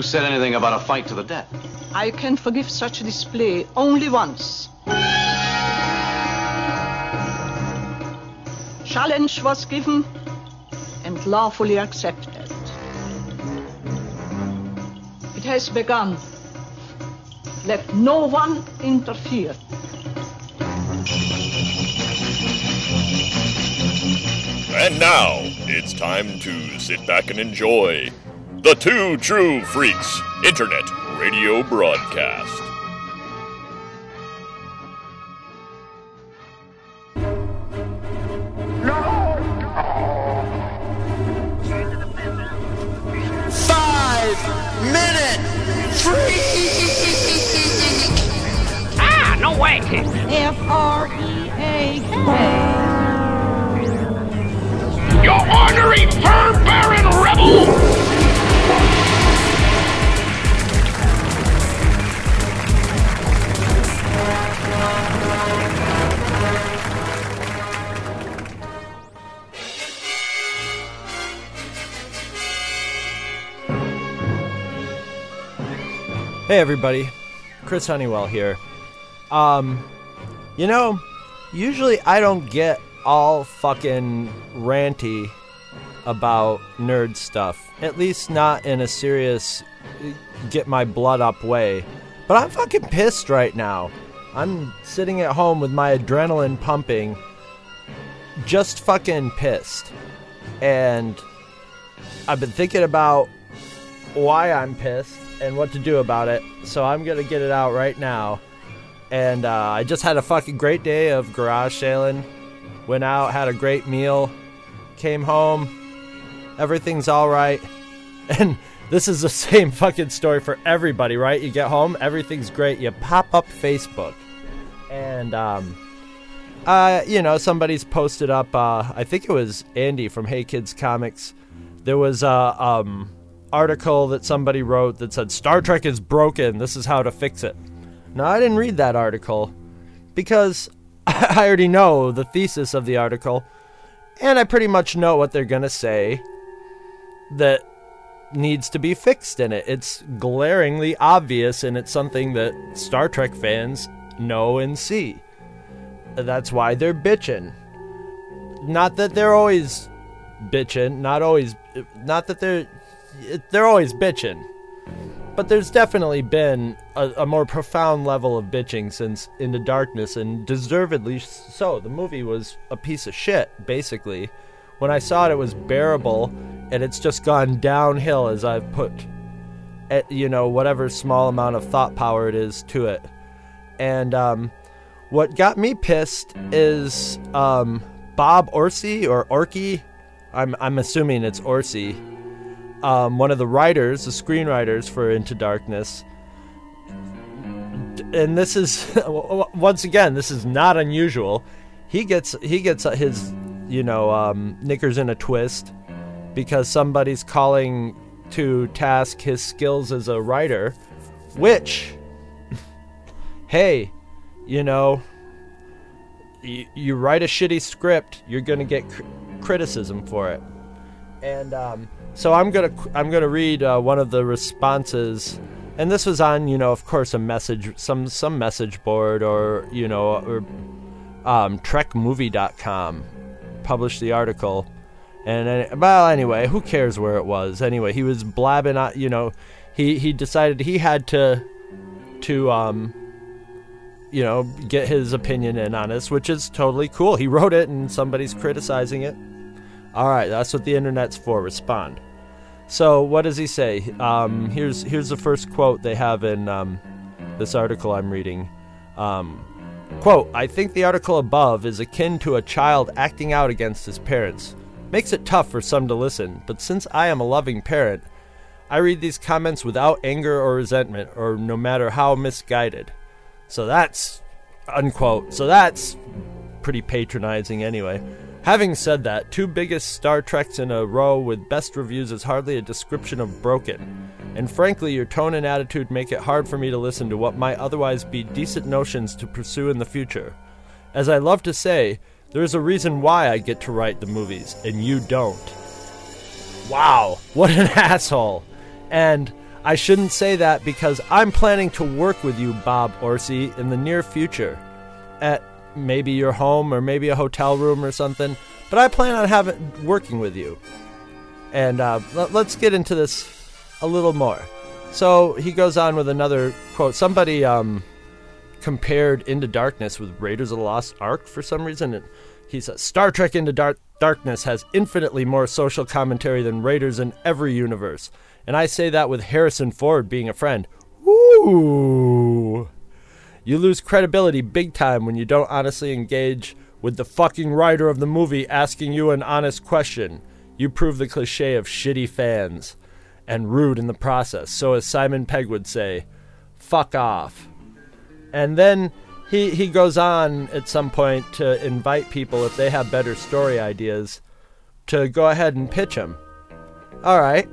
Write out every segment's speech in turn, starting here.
Ma'am, who said anything about a fight to the death? I can forgive such a display only once. Challenge was given and lawfully accepted. It has begun. Let no one interfere. And now, it's time to sit back and enjoy the Two True Freaks Internet Radio Broadcast. Hey everybody, Chris Honeywell here. Um, you know, usually I don't get all fucking ranty about nerd stuff. At least not in a serious get my blood up way. But I'm fucking pissed right now. I'm sitting at home with my adrenaline pumping, just fucking pissed. And I've been thinking about why I'm pissed and what to do about it. So I'm gonna get it out right now. And uh, I just had a fucking great day of garage sailing. Went out, had a great meal, came home. Everything's all right. And this is the same fucking story for everybody, right? You get home, everything's great. You pop up Facebook, and um, uh, you know, somebody's posted up. Uh, I think it was Andy from Hey Kids Comics. There was a um, article that somebody wrote that said Star Trek is broken. This is how to fix it. Now, I didn't read that article because I already know the thesis of the article, and I pretty much know what they're gonna say that needs to be fixed in it. It's glaringly obvious, and it's something that Star Trek fans know and see. That's why they're bitching. Not that they're always bitching, not always, not that they're, they're always bitching. But there's definitely been a, a more profound level of bitching since Into Darkness, and deservedly so. The movie was a piece of shit, basically. When I saw it, it was bearable, and it's just gone downhill as I've put, at, you know, whatever small amount of thought power it is to it. And um, what got me pissed is um, Bob Orci or Orky. I'm I'm assuming it's Orci. Um, one of the writers, the screenwriters for Into Darkness. And this is once again, this is not unusual. He gets he gets his you know um, knickers in a twist because somebody's calling to task his skills as a writer, which, hey, you know, you, write a shitty script, you're gonna get cr- criticism for it, and um, so I'm gonna I'm gonna read uh, one of the responses, and this was on you know of course a message some some message board or you know or um, TrekMovie.com published the article, and uh, well anyway who cares where it was anyway he was blabbing you know he he decided he had to to um you know, get his opinion in on this, which is totally cool. He wrote it and somebody's criticizing it. All right, that's what the internet's for. Respond. So, what does he say? Um, here's here's the first quote they have in um, this article I'm reading. Um, quote: I think the article above is akin to a child acting out against his parents. Makes it tough for some to listen, but since I am a loving parent, I read these comments without anger or resentment, or no matter how misguided. So that's unquote. So that's pretty patronizing anyway. Having said that, two biggest Star Treks in a row with best reviews is hardly a description of broken. And frankly, your tone and attitude make it hard for me to listen to what might otherwise be decent notions to pursue in the future. As I love to say, there is a reason why I get to write the movies, and you don't. Wow, what an asshole. And I shouldn't say that because I'm planning to work with you, Bob Orci, in the near future. At maybe your home or maybe a hotel room or something. But I plan on having working with you. And uh, let, let's get into this a little more. So he goes on with another quote. Somebody um, compared Into Darkness with Raiders of the Lost Ark for some reason. And he says Star Trek Into Dark Darkness has infinitely more social commentary than Raiders in every universe. And I say that with Harrison Ford being a friend. Woo! You lose credibility big time when you don't honestly engage with the fucking writer of the movie asking you an honest question. You prove the cliche of shitty fans and rude in the process. So, as Simon Pegg would say, fuck off. And then he, he goes on at some point to invite people, if they have better story ideas, to go ahead and pitch them. All right.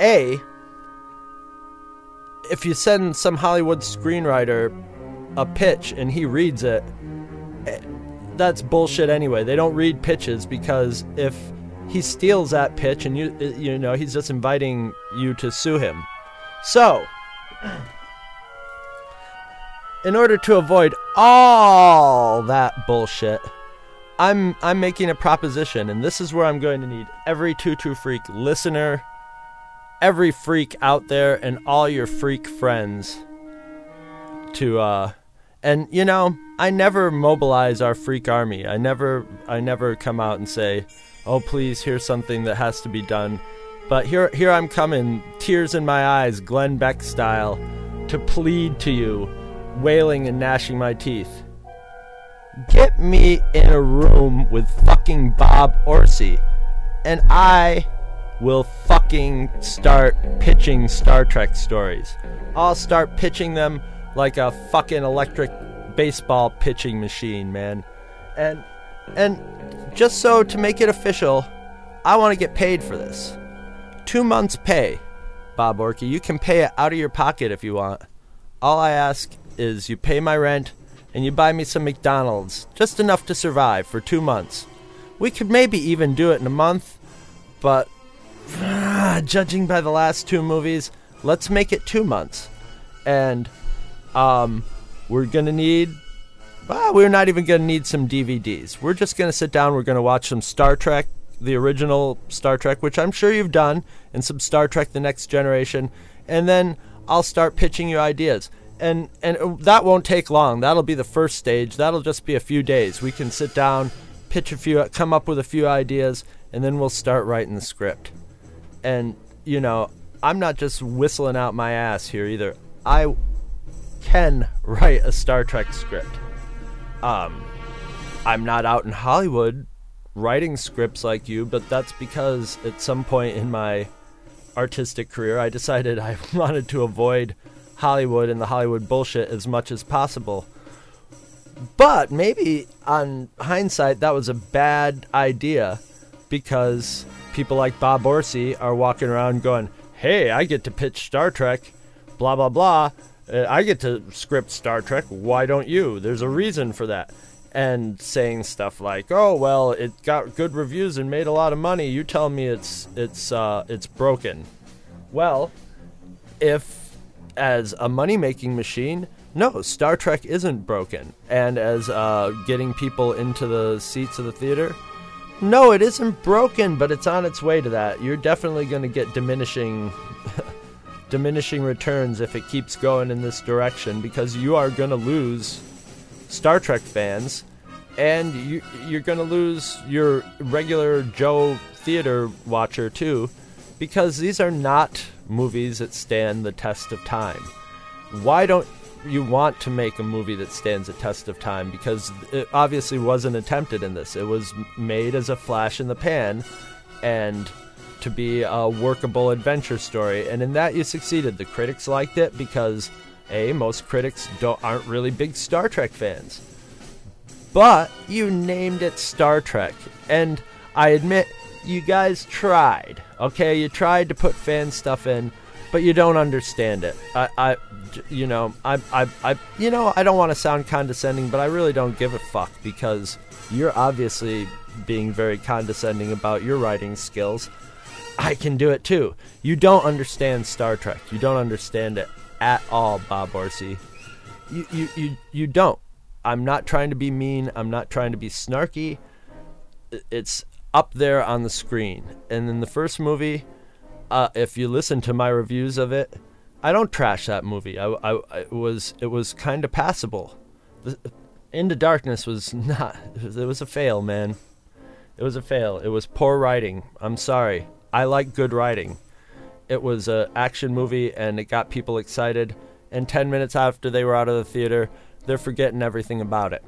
A, if you send some Hollywood screenwriter a pitch and he reads it, eh, that's bullshit anyway. They don't read pitches because if he steals that pitch and you eh, you know, he's just inviting you to sue him. So, in order to avoid all that bullshit, I'm I'm making a proposition and this is where I'm going to need every true freak listener every freak out there and all your freak friends to uh and you know i never mobilize our freak army. I never i never come out and say oh please here's something that has to be done. But here here i'm coming tears in my eyes glenn beck style to plead to you wailing and gnashing my teeth. Get me in a room with fucking bob orci and i will fucking start pitching Star Trek stories. I'll start pitching them like a fucking electric baseball pitching machine, man. And and just so to make it official, I want to get paid for this. 2 months pay. Bob Orky, you can pay it out of your pocket if you want. All I ask is you pay my rent and you buy me some McDonald's, just enough to survive for 2 months. We could maybe even do it in a month, but ah, judging by the last two movies, let's make it two months. And um, we're going to need. Well, we're not even going to need some DVDs. We're just going to sit down. We're going to watch some Star Trek, the original Star Trek, which I'm sure you've done, and some Star Trek The Next Generation. And then I'll start pitching you ideas. And, and that won't take long. That'll be the first stage. That'll just be a few days. We can sit down, pitch a few, come up with a few ideas, and then we'll start writing the script and you know, I'm not just whistling out my ass here either. I can write a Star Trek script. Um, I'm not out in Hollywood writing scripts like you, but that's because at some point in my artistic career, I decided I wanted to avoid Hollywood and the Hollywood bullshit as much as possible. But maybe on hindsight, that was a bad idea because people like Bob Orci are walking around going, hey, I get to pitch Star Trek, blah, blah, blah. Uh, I get to script Star Trek. Why don't you? There's a reason for that. And saying stuff like, "Oh well, it got good reviews and made a lot of money. You tell me it's it's uh, it's broken." Well, if as a money making machine, no, Star Trek isn't broken. And as uh, getting people into the seats of the theater, no, it isn't broken, but it's on its way to that. You're definitely going to get diminishing diminishing returns if it keeps going in this direction because you are going to lose Star Trek fans and you you're going to lose your regular Joe theater watcher too because these are not movies that stand the test of time. Why don't you want to make a movie that stands a test of time because it obviously wasn't attempted in this. It was made as a flash in the pan and to be a workable adventure story. And in that you succeeded. The critics liked it because a most critics aren't really big Star Trek fans. But you named it Star Trek and I admit you guys tried. Okay, you tried to put fan stuff in, but you don't understand it. I, I you know, I, I, I, you know, I don't want to sound condescending, but I really don't give a fuck because you're obviously being very condescending about your writing skills. I can do it too. You don't understand Star Trek. You don't understand it at all, Bob Orci. You you you, you don't. I'm not trying to be mean. I'm not trying to be snarky. It's up there on the screen. And in the first movie, uh, if you listen to my reviews of it, I don't trash that movie. I, I, I it was it was kind of passable. The, Into Darkness was not. It was a fail, man. It was a fail. It was poor writing. I'm sorry. I like good writing. It was a action movie and it got people excited. And 10 minutes after they were out of the theater, they're forgetting everything about it.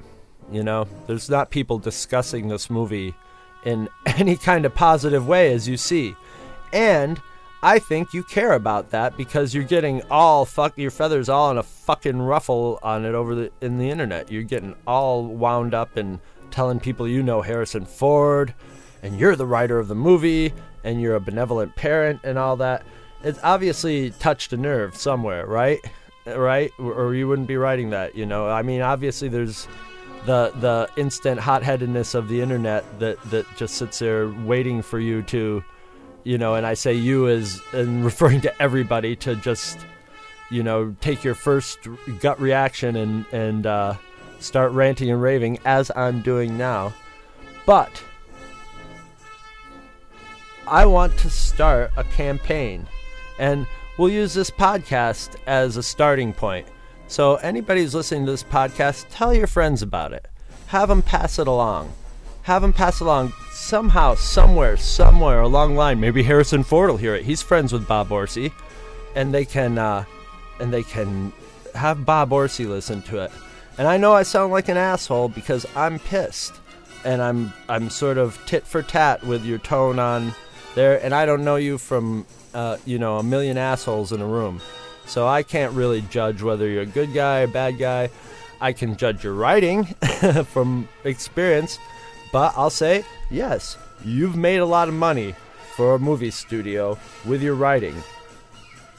You know, there's not people discussing this movie in any kind of positive way as you see. And I think you care about that because you're getting all fuck your feathers all in a fucking ruffle on it over the in the internet. You're getting all wound up and telling people you know Harrison Ford and you're the writer of the movie and you're a benevolent parent and all that. It's obviously touched a nerve somewhere, right? Right? Or you wouldn't be writing that, you know. I mean, obviously there's the the instant hot-headedness of the internet that that just sits there waiting for you to you know, and I say you as and referring to everybody to just, you know, take your first gut reaction and and uh, start ranting and raving as I'm doing now. But I want to start a campaign, and we'll use this podcast as a starting point. So anybody who's listening to this podcast, tell your friends about it. Have them pass it along have him pass along somehow, somewhere, somewhere along the line. Maybe Harrison Ford will hear it. He's friends with Bob Orci, and they can uh, and they can have Bob Orci listen to it. And I know I sound like an asshole because I'm pissed, and I'm I'm sort of tit for tat with your tone on there, and I don't know you from uh, you know a million assholes in a room, so I can't really judge whether you're a good guy or bad guy. I can judge your writing from experience. But I'll say, yes, you've made a lot of money for a movie studio with your writing.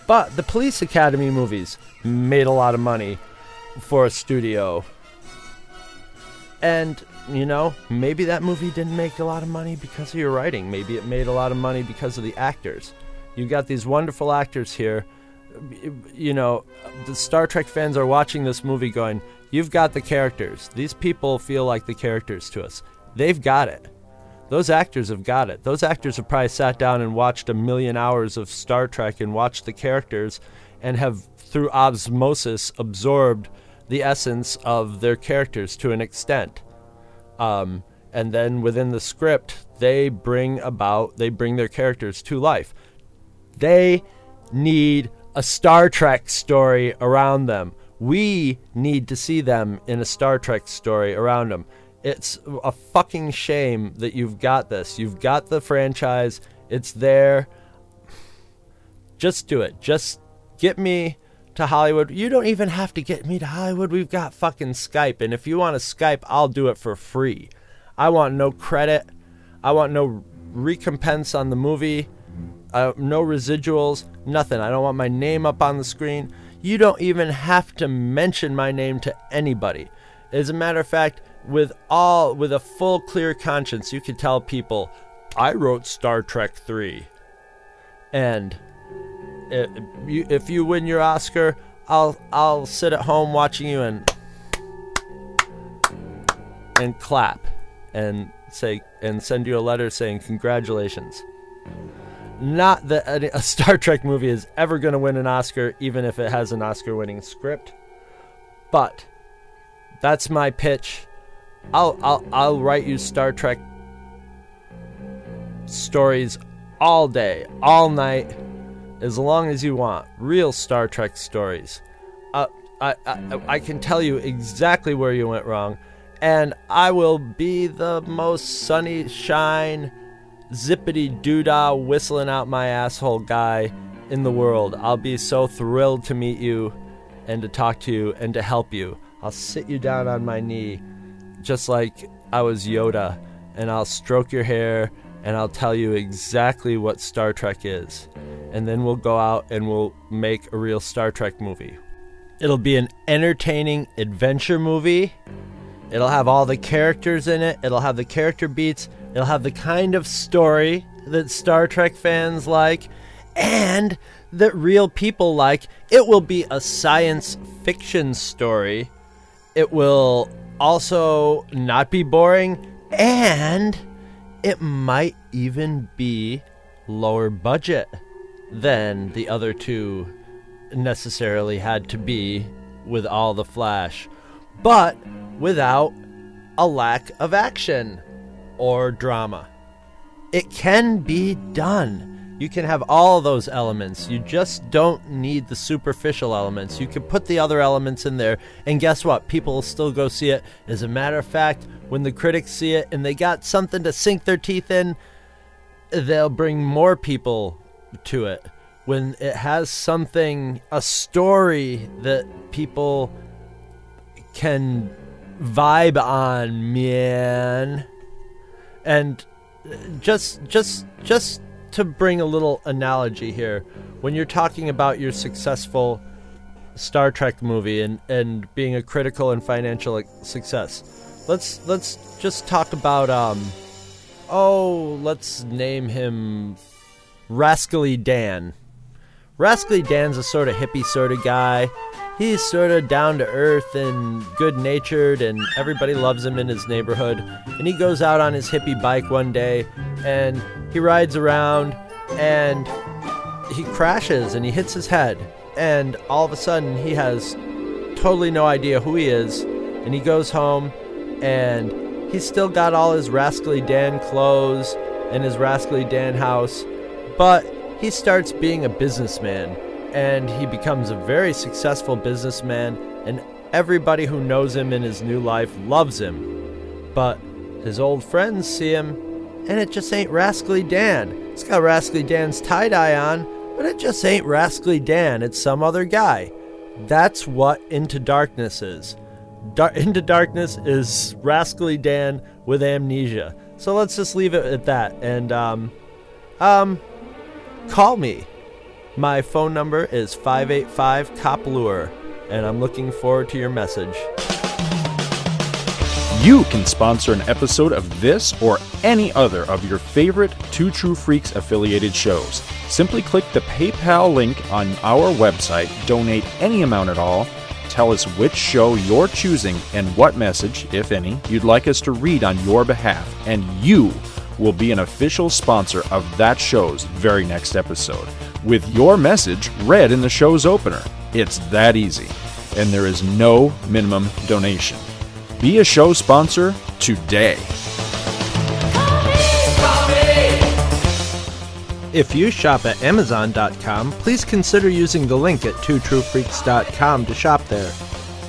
But the Police Academy movies made a lot of money for a studio. And, you know, maybe that movie didn't make a lot of money because of your writing. Maybe it made a lot of money because of the actors. You got these wonderful actors here. You know, the Star Trek fans are watching this movie going, You've got the characters. These people feel like the characters to us. They've got it. Those actors have got it. Those actors have probably sat down and watched a million hours of Star Trek and watched the characters and have, through osmosis, absorbed the essence of their characters to an extent. Um, and then within the script, they bring about, they bring their characters to life. They need a Star Trek story around them. We need to see them in a Star Trek story around them it's a fucking shame that you've got this. You've got the franchise. It's there. Just do it. Just get me to Hollywood. You don't even have to get me to Hollywood. We've got fucking Skype. And if you want to Skype, I'll do it for free. I want no credit. I want no recompense on the movie. Uh, no residuals. Nothing. I don't want my name up on the screen. You don't even have to mention my name to anybody. As a matter of fact, with all with a full clear conscience you could tell people i wrote star trek 3 and if you, if you win your oscar i'll i'll sit at home watching you and and clap and say and send you a letter saying congratulations. Not that a star trek movie is ever going to win an oscar even if it has an oscar winning script but that's my pitch I'll I'll I'll write you Star Trek stories all day, all night, as long as you want. Real Star Trek stories. Uh, I, I I can tell you exactly where you went wrong, and I will be the most sunny shine, zippity doodah whistling out my asshole guy in the world. I'll be so thrilled to meet you, and to talk to you, and to help you. I'll sit you down on my knee just like I was Yoda, and I'll stroke your hair and I'll tell you exactly what Star Trek is. And then we'll go out and we'll make a real Star Trek movie. It'll be an entertaining adventure movie. It'll have all the characters in it, it'll have the character beats, It'll have the kind of story that Star Trek fans like and that real people like. It will be a science fiction story. It will also not be boring and it might even be lower budget than the other two necessarily had to be with all the flash, but without a lack of action or drama. It can be done. You can have all those elements. You just don't need the superficial elements. You can put the other elements in there, and guess what? People will still go see it. As a matter of fact, when the critics see it and they got something to sink their teeth in, they'll bring more people to it. When it has something, a story that people can vibe on, man. And just just just to bring a little analogy here, when you're talking about your successful Star Trek movie and, and being a critical and financial success, let's let's just talk about um oh let's name him Rascally Dan. Rascally Dan's a sort of hippie sort of guy. He's sort of down to earth and good natured, and everybody loves him in his neighborhood. And he goes out on his hippie bike one day and he rides around and he crashes and he hits his head. And all of a sudden, he has totally no idea who he is. And he goes home and he's still got all his Rascally Dan clothes and his Rascally Dan house. But he starts being a businessman and he becomes a very successful businessman and everybody who knows him in his new life loves him. But his old friends see him and it just ain't Rascally Dan. It's got Rascally Dan's tie-dye on, but it just ain't Rascally Dan. It's some other guy. That's what Into Darkness is. Dar- Into Darkness is Rascally Dan with amnesia. So let's just leave it at that. And um, um, call me. My phone number is 585 Cop Lure, and I'm looking forward to your message. You can sponsor an episode of this or any other of your favorite Two True Freaks affiliated shows. Simply click the PayPal link on our website, donate any amount at all, tell us which show you're choosing and what message, if any, you'd like us to read on your behalf, and you will be an official sponsor of that show's very next episode, with your message read in the show's opener. It's that easy, and there is no minimum donation. Be a show sponsor today. If you shop at Amazon.com, please consider using the link at twotruefreaks.com to shop there.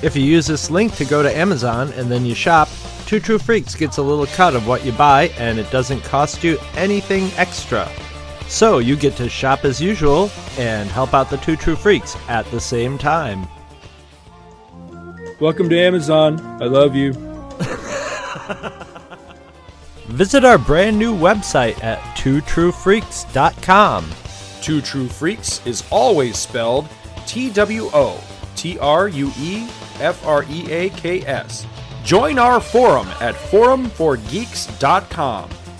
If you use this link to go to Amazon and then you shop, Two True Freaks gets a little cut of what you buy and it doesn't cost you anything extra. So you get to shop as usual and help out the Two True Freaks at the same time. Welcome to Amazon. I love you. Visit our brand new website at twotruefreaks.com. Two True Freaks is always spelled T W O T R U E F R E A K S. Join our forum at forumforgeeks.com,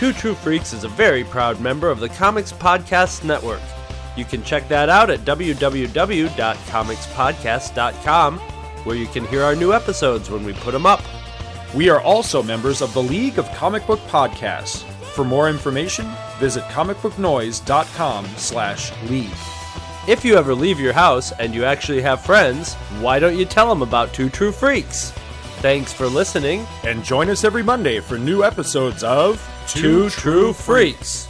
Two True Freaks is a very proud member of the Comics Podcast Network. You can check that out at www.comicspodcast.com, where you can hear our new episodes when we put them up. We are also members of the League of Comic Book Podcasts. For more information, visit comicbooknoise.com slash league. If you ever leave your house and you actually have friends, why don't you tell them about Two True Freaks? Thanks for listening, And join us every Monday for new episodes of Two True Freaks.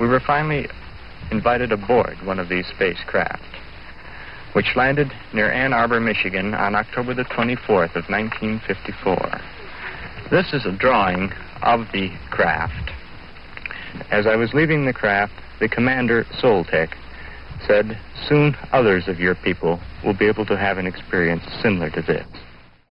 We were finally invited aboard one of these spacecraft, which landed near Ann Arbor, Michigan on October the 24th of 1954. This is a drawing of the craft. As I was leaving the craft, the commander, Soltec, said, Soon others of your people will be able to have an experience similar to this.